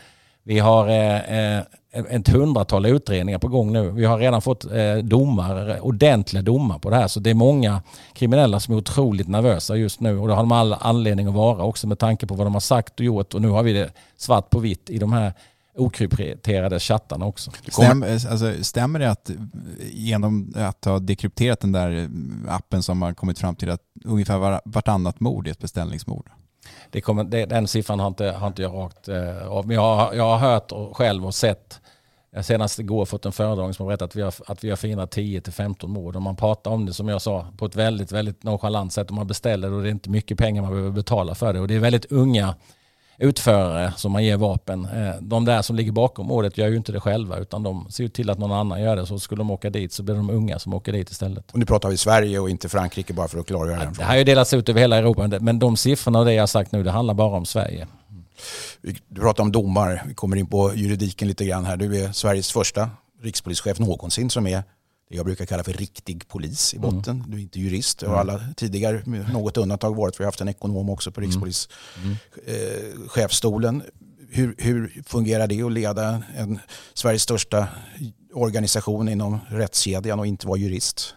Speaker 4: Vi har eh, eh ett hundratal utredningar på gång nu. Vi har redan fått eh, domar, ordentliga domar på det här. Så det är många kriminella som är otroligt nervösa just nu och det har de all anledning att vara också med tanke på vad de har sagt och gjort. Och nu har vi det svart på vitt i de här okrypterade chattarna också.
Speaker 3: Stämmer, alltså, stämmer det att genom att ha dekrypterat den där appen som har kommit fram till att ungefär var, vartannat mord är ett beställningsmord?
Speaker 4: Det kommer, det, den siffran har inte, har inte jag rakt eh, av. Men jag har, jag har hört och själv och sett eh, senast igår fått en föredragning som har berättat att vi har, att vi har förhindrat 10-15 mord. Och man pratar om det som jag sa på ett väldigt, väldigt nonchalant sätt. Och man beställer och det är inte mycket pengar man behöver betala för det. Och det är väldigt unga utförare som man ger vapen. Eh, de där som ligger bakom mordet gör ju inte det själva utan de ser till att någon annan gör det. Så skulle de åka dit så blir de unga som åker dit istället.
Speaker 1: Och nu pratar vi Sverige och inte Frankrike bara för att klargöra ja,
Speaker 4: Det här har ju delats ut över hela Europa men de siffrorna och det jag har sagt nu det handlar bara om Sverige.
Speaker 1: Du pratar om domar, vi kommer in på juridiken lite grann här. Du är Sveriges första rikspolischef någonsin som är det jag brukar kalla för riktig polis i botten. Mm. Du är inte jurist. Det har mm. alla tidigare med något undantag varit. Vi har haft en ekonom också på rikspolischefsstolen. Mm. Eh, hur, hur fungerar det att leda en Sveriges största organisation inom rättskedjan och inte vara jurist?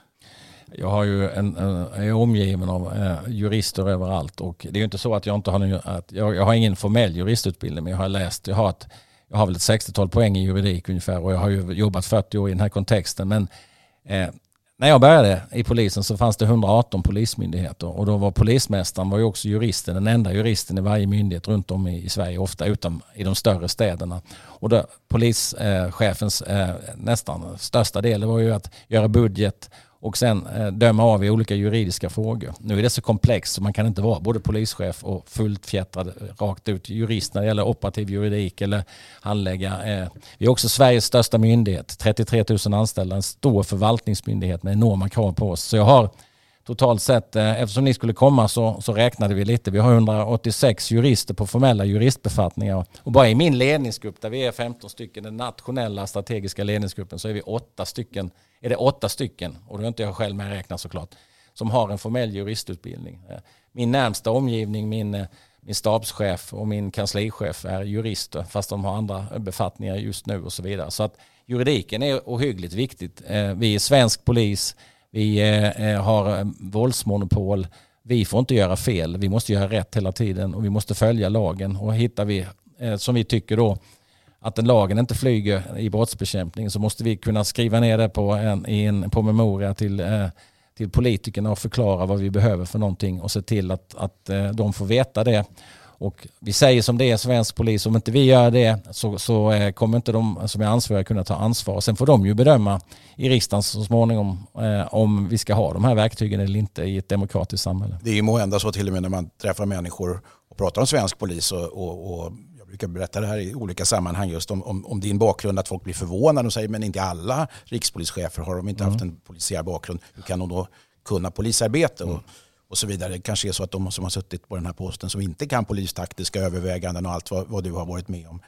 Speaker 4: Jag har ju en, är omgiven av eh, jurister överallt och det är ju inte så att jag inte har, att jag, jag har ingen formell juristutbildning men jag har läst, jag har, ett, jag har väl ett 60-tal poäng i juridik ungefär och jag har ju jobbat 40 år i den här kontexten men Eh, när jag började i polisen så fanns det 118 polismyndigheter och då var polismästaren var ju också juristen, den enda juristen i varje myndighet runt om i, Sverige, ofta utom i de större städerna. Och då, polischefens eh, nästan största del var ju att göra budget och sen eh, döma av i olika juridiska frågor. Nu är det så komplext så man kan inte vara både polischef och fullt fjättrad eh, rakt ut jurist när det gäller operativ juridik eller handlägga. Eh, vi är också Sveriges största myndighet, 33 000 anställda, en stor förvaltningsmyndighet med enorma krav på oss. Så jag har totalt sett, eh, eftersom ni skulle komma så, så räknade vi lite. Vi har 186 jurister på formella juristbefattningar och bara i min ledningsgrupp där vi är 15 stycken, den nationella strategiska ledningsgruppen, så är vi åtta stycken, är det åtta stycken, och då är inte jag själv med räknat såklart, som har en formell juristutbildning. Eh, min närmsta omgivning, min, eh, min stabschef och min kanslichef är jurister fast de har andra befattningar just nu och så vidare. Så att juridiken är ohyggligt viktigt. Vi är svensk polis, vi eh, eh, har eh, våldsmonopol. Vi får inte göra fel. Vi måste göra rätt hela tiden och vi måste följa lagen. Och hittar vi, som vi tycker då, att den lagen inte flyger i brottsbekämpning så måste vi kunna skriva ner det på en, i en promemoria till, till politikerna och förklara vad vi behöver för någonting och se till att, att de får veta det och vi säger som det är svensk polis, om inte vi gör det så, så eh, kommer inte de som är ansvariga kunna ta ansvar. Sen får de ju bedöma i riksdagen så småningom eh, om vi ska ha de här verktygen eller inte i ett demokratiskt samhälle.
Speaker 1: Det är ju måhända så till och med när man träffar människor och pratar om svensk polis och, och, och jag brukar berätta det här i olika sammanhang just om, om, om, din bakgrund att folk blir förvånade och säger men inte alla rikspolischefer har de inte mm. haft en polisiär bakgrund. Hur kan de då kunna polisarbete? Mm. Och, och så vidare. Det kanske är så att de som har suttit på den här posten som inte kan polistaktiska överväganden och allt vad, vad du har varit med om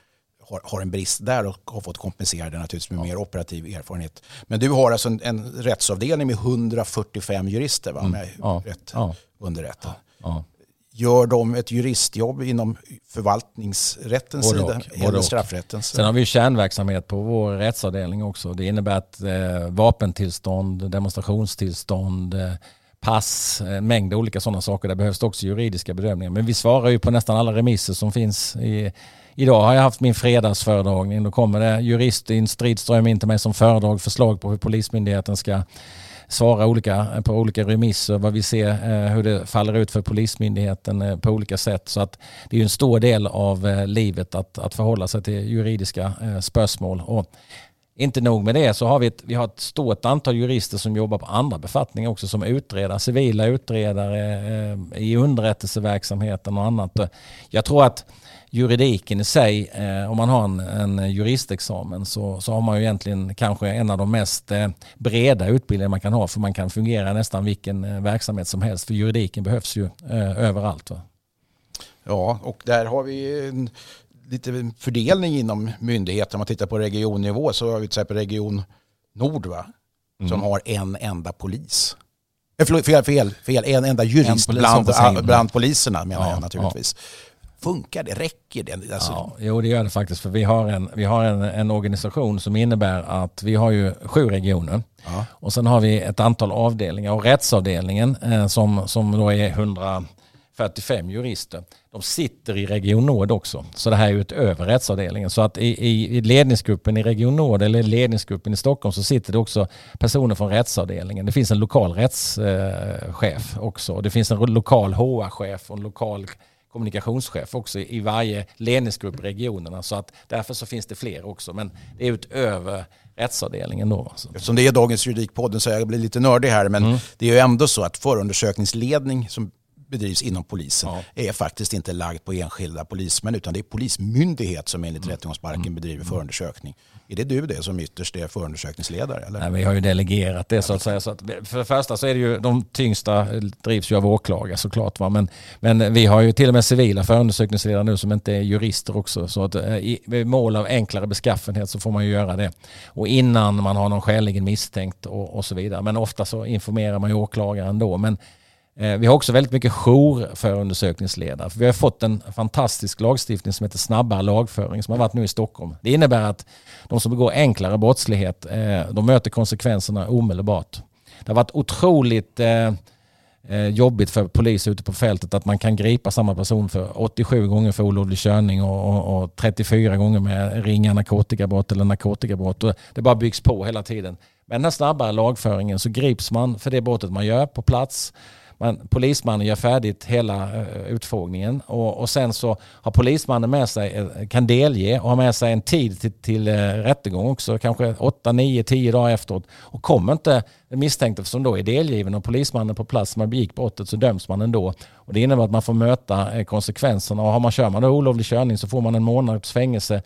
Speaker 1: har, har, en brist där och har fått kompensera det naturligtvis med ja. mer operativ erfarenhet. Men du har alltså en, en rättsavdelning med 145 jurister, va? Mm. Ja. rätt ja. underrättad. Ja. Gör de ett juristjobb inom förvaltningsrättens sida eller straffrättens?
Speaker 4: Sen har vi kärnverksamhet på vår rättsavdelning också. Det innebär att eh, vapentillstånd, demonstrationstillstånd, eh, pass, en mängd olika sådana saker. Där behövs det också juridiska bedömningar. Men vi svarar ju på nästan alla remisser som finns. I, idag har jag haft min fredagsföredragning. Då kommer det jurist i en stridström in till mig som föredrag förslag på hur Polismyndigheten ska svara olika, på olika remisser, vad vi ser, eh, hur det faller ut för Polismyndigheten eh, på olika sätt. Så att det är en stor del av eh, livet att, att förhålla sig till juridiska eh, spörsmål. Och inte nog med det så har vi ett, vi har ett stort antal jurister som jobbar på andra befattningar också som utredare, civila utredare eh, i underrättelseverksamheten och annat. Jag tror att juridiken i sig, eh, om man har en, en juristexamen så, så har man ju egentligen kanske en av de mest eh, breda utbildningar man kan ha för man kan fungera nästan vilken eh, verksamhet som helst för juridiken behövs ju eh, överallt. Va?
Speaker 1: Ja, och där har vi en, lite fördelning inom myndigheten. Om man tittar på regionnivå så har vi till exempel Region Nord va? som mm. har en enda polis. Eh, förlåt, fel, fel, fel, en enda jurist en bland, bland poliserna menar ja, jag naturligtvis. Ja. Funkar det? Räcker det? Alltså...
Speaker 4: Ja, jo, det gör det faktiskt. För vi har, en, vi har en, en organisation som innebär att vi har ju sju regioner. Ja. Och sen har vi ett antal avdelningar. Och rättsavdelningen eh, som, som då är 145 jurister. De sitter i Region Nord också. Så det här är utöver rättsavdelningen. Så att i, i, ledningsgruppen i Region Nord eller ledningsgruppen i Stockholm så sitter det också personer från rättsavdelningen. Det finns en lokal rättschef eh, också. Det finns en lokal HR-chef och en lokal kommunikationschef också i varje ledningsgrupp i regionerna. Så att därför så finns det fler också. Men det är utöver rättsavdelningen då.
Speaker 1: Eftersom det är dagens juridikpodden så jag blir lite nördig här. Men mm. det är ju ändå så att förundersökningsledning som bedrivs inom polisen ja. är faktiskt inte lagd på enskilda polismän utan det är polismyndighet som enligt mm. rättegångsbalken mm. bedriver förundersökning. Är det du det som ytterst är förundersökningsledare? Eller?
Speaker 4: Nej, vi har ju delegerat det så att säga. Så att för det första så är det ju de tyngsta drivs ju av åklagare såklart. Va? Men, men vi har ju till och med civila förundersökningsledare nu som inte är jurister också. Så att eh, i mål av enklare beskaffenhet så får man ju göra det. Och innan man har någon skäligen misstänkt och, och så vidare. Men ofta så informerar man ju åklagaren ändå. Men Eh, vi har också väldigt mycket jour för undersökningsledare. För vi har fått en fantastisk lagstiftning som heter snabbare lagföring som har varit nu i Stockholm. Det innebär att de som begår enklare brottslighet eh, de möter konsekvenserna omedelbart. Det har varit otroligt eh, jobbigt för polis ute på fältet att man kan gripa samma person för 87 gånger för olovlig körning och, och, och 34 gånger med ringa narkotikabrott eller narkotikabrott. Det bara byggs på hela tiden. Med den här snabbare lagföringen så grips man för det brottet man gör på plats man, polismannen gör färdigt hela uh, utfrågningen och, och sen så har polismannen med sig, eh, kan delge och har med sig en tid till, till uh, rättegång också, kanske 8, 9, 10 dagar efteråt. Och kommer inte den misstänkte som då är delgiven och polismannen på plats som begick brottet så döms man ändå. Och det innebär att man får möta konsekvenserna och har man, kör man då olovlig körning så får man en månads fängelse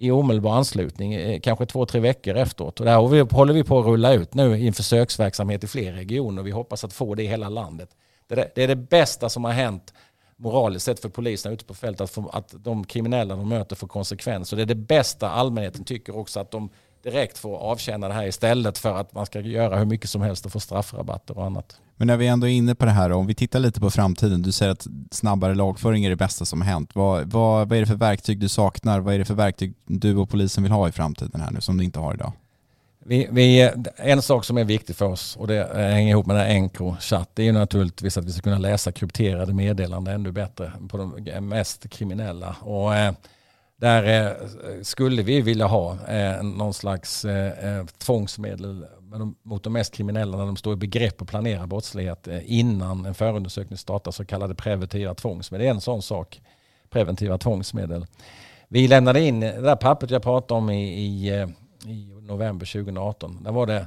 Speaker 4: i omedelbar anslutning, eh, kanske två, tre veckor efteråt. Och det här håller vi på att rulla ut nu i en försöksverksamhet i fler regioner. Vi hoppas att få det i hela landet. Det är det bästa som har hänt moraliskt sett för poliserna ute på fältet, att, få, att de kriminella de möter får konsekvens. Det är det bästa allmänheten tycker också, att de direkt får avtjäna det här istället för att man ska göra hur mycket som helst och få straffrabatter och annat.
Speaker 3: Men när vi ändå är inne på det här, om vi tittar lite på framtiden, du säger att snabbare lagföring är det bästa som har hänt. Vad, vad, vad är det för verktyg du saknar? Vad är det för verktyg du och polisen vill ha i framtiden här nu som du inte har idag?
Speaker 4: Vi, vi, en sak som är viktig för oss och det hänger ihop med den här Encro-chatt det är ju naturligtvis att vi ska kunna läsa krypterade meddelanden ännu bättre på de mest kriminella. Och, eh, där eh, skulle vi vilja ha eh, någon slags eh, tvångsmedel mot de mest kriminella när de står i begrepp att planera brottslighet innan en förundersökning startar, så kallade preventiva tvångsmedel. Det är en sån sak, preventiva tvångsmedel. Vi lämnade in det där pappret jag pratade om i, i, i november 2018. Där var det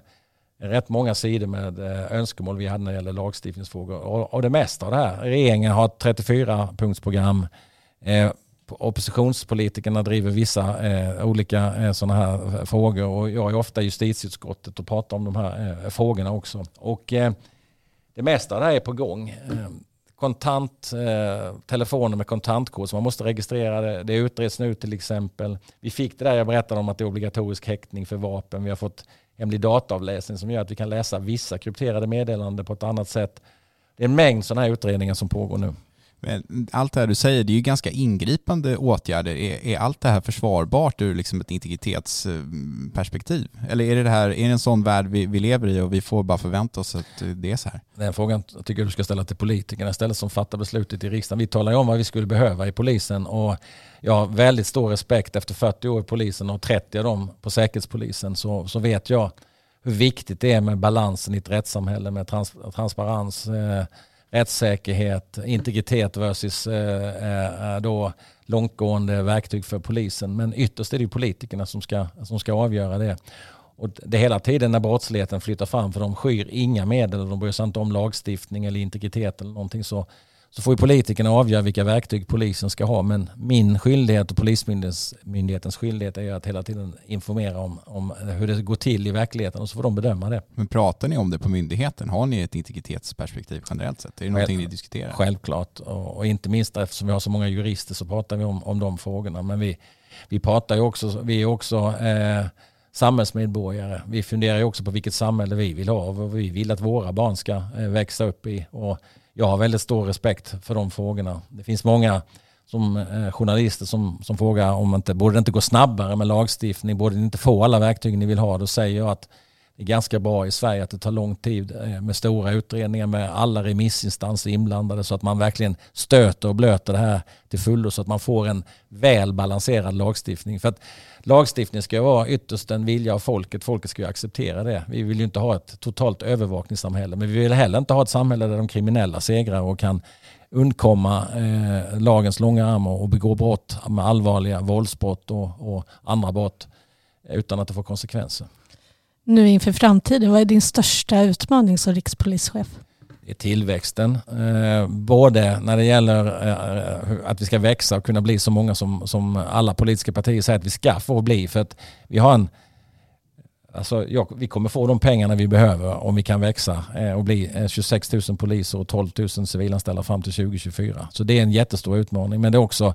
Speaker 4: rätt många sidor med önskemål vi hade när det gäller lagstiftningsfrågor. Och, och det mesta av det här. Regeringen har ett 34-punktsprogram oppositionspolitikerna driver vissa eh, olika eh, sådana här eh, frågor och jag är ofta i justitieutskottet och pratar om de här eh, frågorna också. Och, eh, det mesta där är på gång. Eh, kontant, eh, telefoner med kontantkort som man måste registrera det. Det utreds nu till exempel. Vi fick det där jag berättade om att det är obligatorisk häktning för vapen. Vi har fått hemlig dataavläsning som gör att vi kan läsa vissa krypterade meddelanden på ett annat sätt. Det är en mängd sådana här utredningar som pågår nu.
Speaker 3: Men allt det här du säger, det är ju ganska ingripande åtgärder. Är, är allt det här försvarbart ur liksom ett integritetsperspektiv? Eller är det, det här, är det en sån värld vi, vi lever i och vi får bara förvänta oss att det är så här?
Speaker 4: Den frågan tycker jag du ska ställa till politikerna istället som fattar beslutet i riksdagen. Vi talar ju om vad vi skulle behöva i polisen och jag har väldigt stor respekt efter 40 år i polisen och 30 av dem på säkerhetspolisen så, så vet jag hur viktigt det är med balansen i ett rättssamhälle med trans, transparens, eh, rättssäkerhet, integritet versus eh, eh, eh, då långtgående verktyg för polisen. Men ytterst är det politikerna som ska, som ska avgöra det. Och det hela tiden när brottsligheten flyttar fram, för de skyr inga medel, och de bryr sig inte om lagstiftning eller integritet eller någonting så så får ju politikerna avgöra vilka verktyg polisen ska ha. Men min skyldighet och Polismyndighetens skyldighet är att hela tiden informera om, om hur det går till i verkligheten och så får de bedöma det.
Speaker 3: Men pratar ni om det på myndigheten? Har ni ett integritetsperspektiv generellt sett? Är det någonting ni diskuterar?
Speaker 4: Självklart och, och, inte minst eftersom vi har så många jurister så pratar vi om, om de frågorna. Men vi, vi pratar ju också, vi är också eh, samhällsmedborgare. Vi funderar ju också på vilket samhälle vi vill ha och vad vi vill att våra barn ska eh, växa upp i. Och jag har väldigt stor respekt för de frågorna. Det finns många som eh, journalister som, som frågar om inte, borde det inte gå snabbare med lagstiftning, borde ni inte få alla verktyg ni vill ha? Då säger jag att det är ganska bra i Sverige att det tar lång tid eh, med stora utredningar med alla remissinstanser inblandade så att man verkligen stöter och blöter det här till fullo så att man får en väl balanserad lagstiftning. För att lagstiftning ska vara ytterst en vilja av folket. Folket ska ju acceptera det. Vi vill ju inte ha ett totalt övervakningssamhälle men vi vill heller inte ha ett samhälle där de kriminella segrar och kan undkomma eh, lagens långa arm och begå brott med allvarliga våldsbrott och, och andra brott utan att det får konsekvenser
Speaker 2: nu inför framtiden? Vad är din största utmaning som rikspolischef?
Speaker 4: Det är tillväxten. Eh, både när det gäller eh, att vi ska växa och kunna bli så många som, som alla politiska partier säger att vi ska få bli. För att vi har en Alltså, ja, vi kommer få de pengarna vi behöver om vi kan växa eh, och bli 26 000 poliser och 12 000 civilanställda fram till 2024. Så det är en jättestor utmaning. Men det är också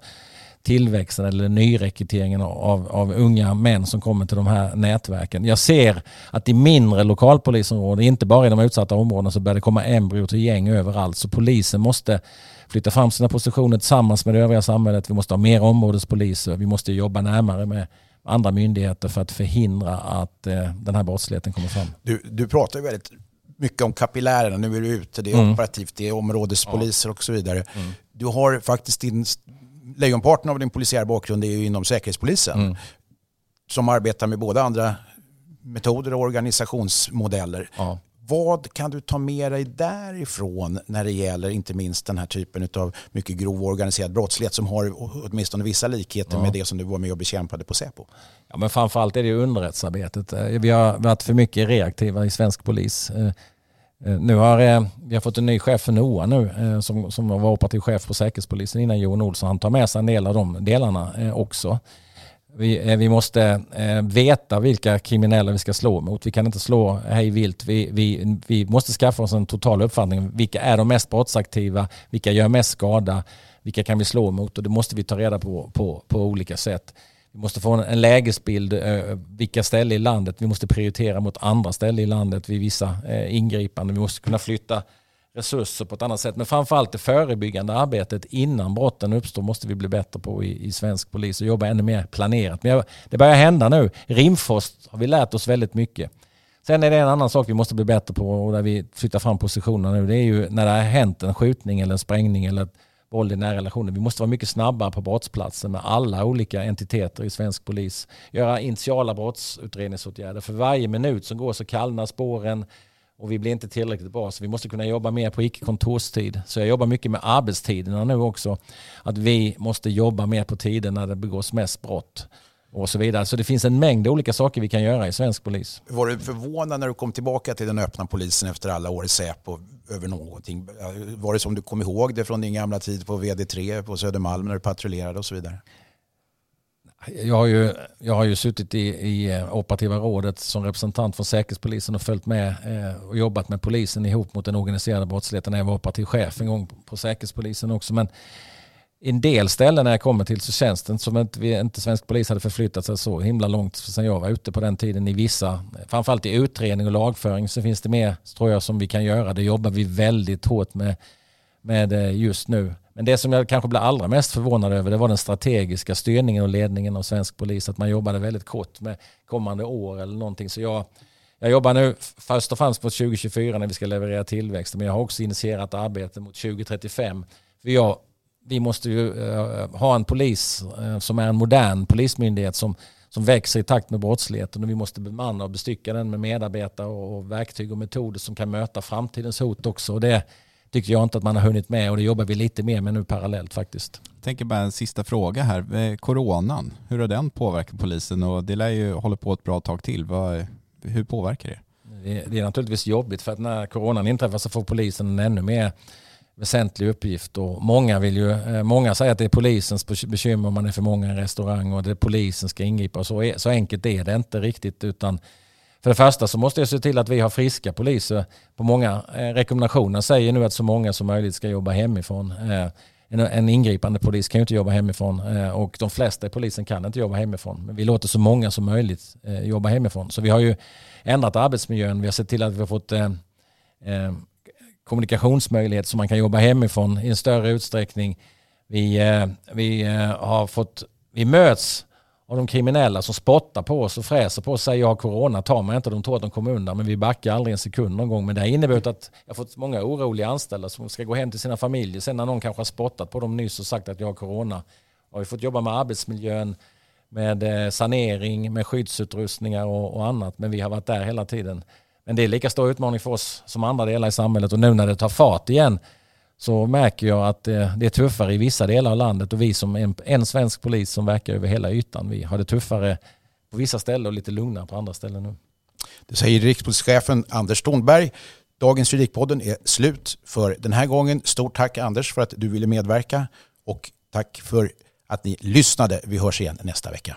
Speaker 4: tillväxten eller nyrekryteringen av, av unga män som kommer till de här nätverken. Jag ser att i mindre lokalpolisområden, inte bara i de utsatta områdena, så börjar det komma embryo till gäng överallt. Så polisen måste flytta fram sina positioner tillsammans med det övriga samhället. Vi måste ha mer områdespoliser. Vi måste jobba närmare med andra myndigheter för att förhindra att eh, den här brottsligheten kommer fram.
Speaker 1: Du, du pratar ju väldigt mycket om kapillärerna. Nu är du ute, det är mm. operativt, det är områdespoliser ja. och så vidare. Mm. Du har faktiskt din lejonparten av din polisiära bakgrund är ju inom Säkerhetspolisen. Mm. Som arbetar med både andra metoder och organisationsmodeller. Ja. Vad kan du ta med dig därifrån när det gäller inte minst den här typen av mycket grov organiserad brottslighet som har åtminstone vissa likheter ja. med det som du var med och bekämpade på Säpo?
Speaker 4: Ja, men framförallt är det underrättsarbetet. Vi har varit för mycket reaktiva i svensk polis. Eh, nu har eh, vi har fått en ny chef för NOA nu eh, som, som var operativ chef på Säkerhetspolisen innan Johan Olsson. Han tar med sig en del av de delarna också. Vi, vi måste veta vilka kriminella vi ska slå mot. Vi kan inte slå hej vilt. Vi, vi, vi måste skaffa oss en total uppfattning. Vilka är de mest brottsaktiva? Vilka gör mest skada? Vilka kan vi slå mot? Och det måste vi ta reda på på, på olika sätt. Vi måste få en lägesbild, eh, vilka ställen i landet. Vi måste prioritera mot andra ställen i landet vid vissa eh, ingripanden. Vi måste kunna flytta resurser på ett annat sätt. Men framförallt det förebyggande arbetet innan brotten uppstår måste vi bli bättre på i, i svensk polis och jobba ännu mer planerat. Men det börjar hända nu. Rimfrost har vi lärt oss väldigt mycket. Sen är det en annan sak vi måste bli bättre på och där vi flyttar fram positionerna nu. Det är ju när det har hänt en skjutning eller en sprängning eller våld i nära relationer. Vi måste vara mycket snabbare på brottsplatsen med alla olika entiteter i svensk polis. Göra initiala brottsutredningsåtgärder. För varje minut som går så kallnar spåren och vi blir inte tillräckligt bra. Så vi måste kunna jobba mer på icke-kontorstid. Så jag jobbar mycket med arbetstiderna nu också. Att vi måste jobba mer på tider när det begås mest brott och så vidare. Så det finns en mängd olika saker vi kan göra i svensk polis.
Speaker 1: Var du förvånad när du kom tillbaka till den öppna polisen efter alla år i Säpo över någonting? Var det som du kom ihåg det från din gamla tid på VD3 på Södermalm när du patrullerade och så vidare?
Speaker 4: jag har ju, jag har ju suttit i, i eh, operativa rådet som representant för Säkerhetspolisen och följt med eh, och jobbat med polisen ihop mot den organiserade brottsligheten när jag var operativ chef en gång på Säkerhetspolisen också. Men i en del ställen när jag kommer till så känns det som att vi, inte svensk polis hade förflyttat sig så himla långt sedan jag var ute på den tiden i vissa, framförallt i utredning och lagföring så finns det mer tror jag som vi kan göra. Det jobbar vi väldigt hårt med, med eh, just nu. Men det som jag kanske blev allra mest förvånad över det var den strategiska styrningen och ledningen av svensk polis. Att man jobbade väldigt kort med kommande år eller någonting. Så jag, jag jobbar nu först och främst mot 2024 när vi ska leverera tillväxt. Men jag har också initierat arbete mot 2035. För jag, vi måste ju uh, ha en polis uh, som är en modern polismyndighet som, som växer i takt med brottsligheten. Och vi måste bemanna och bestycka den med medarbetare och, verktyg och metoder som kan möta framtidens hot också. Och det tycker jag inte att man har hunnit med och det jobbar vi lite mer med nu parallellt faktiskt.
Speaker 3: Jag tänker bara en sista fråga här. Eh, coronan, hur har den påverkat polisen? Och det lär ju hålla på ett bra tag till. Hur påverkar det?
Speaker 4: Det är naturligtvis jobbigt för att när coronan inträffar så får polisen en ännu mer väsentlig uppgift. Och många, vill ju, eh, många säger att det är polisens bekymmer om man är för många i en restaurang och det är polisen ska ingripa. Så, så enkelt är det inte riktigt. utan för det första så måste jag se till att vi har friska poliser. På många eh, rekommendationer säger nu att så många som möjligt ska jobba hemifrån. Eh, en, en ingripande polis kan ju inte jobba hemifrån och de flesta i polisen kan inte jobba hemifrån. Men vi låter så många som möjligt jobba hemifrån. Så vi har ju ändrat arbetsmiljön. Vi har sett till att vi har fått kommunikationsmöjlighet så man kan jobba hemifrån i en större utsträckning. Vi, eh, vi eh, har fått, vi möts av de kriminella som spottar på oss och fräser på oss säger jag har corona, tar mig inte, de tror att de kommer undan. Men vi backar aldrig en sekund någon gång. Men det har inneburit att jag har fått många oroliga anställda som ska gå hem till sina familjer. Sen när någon kanske har spottat på dem nyss och sagt att jag har corona. Har vi fått jobba med arbetsmiljön, med eh, sanering, med skyddsutrustningar och, och annat. Men vi har varit där hela tiden. Men det är lika stor utmaning för oss som andra delar i samhället. Och nu när det tar fart igen så märker jag att eh, det är tuffare i vissa delar av landet och vi som en, en svensk polis som verkar över hela ytan, vi har det tuffare på vissa ställen och lite lugnare på andra ställen nu.
Speaker 1: Det säger rikspolischefen Anders Thornberg. Dagens Juridikpodden är slut för den här gången. Stort tack Anders för att du ville medverka och tack för att ni lyssnade. Vi hörs igen nästa vecka.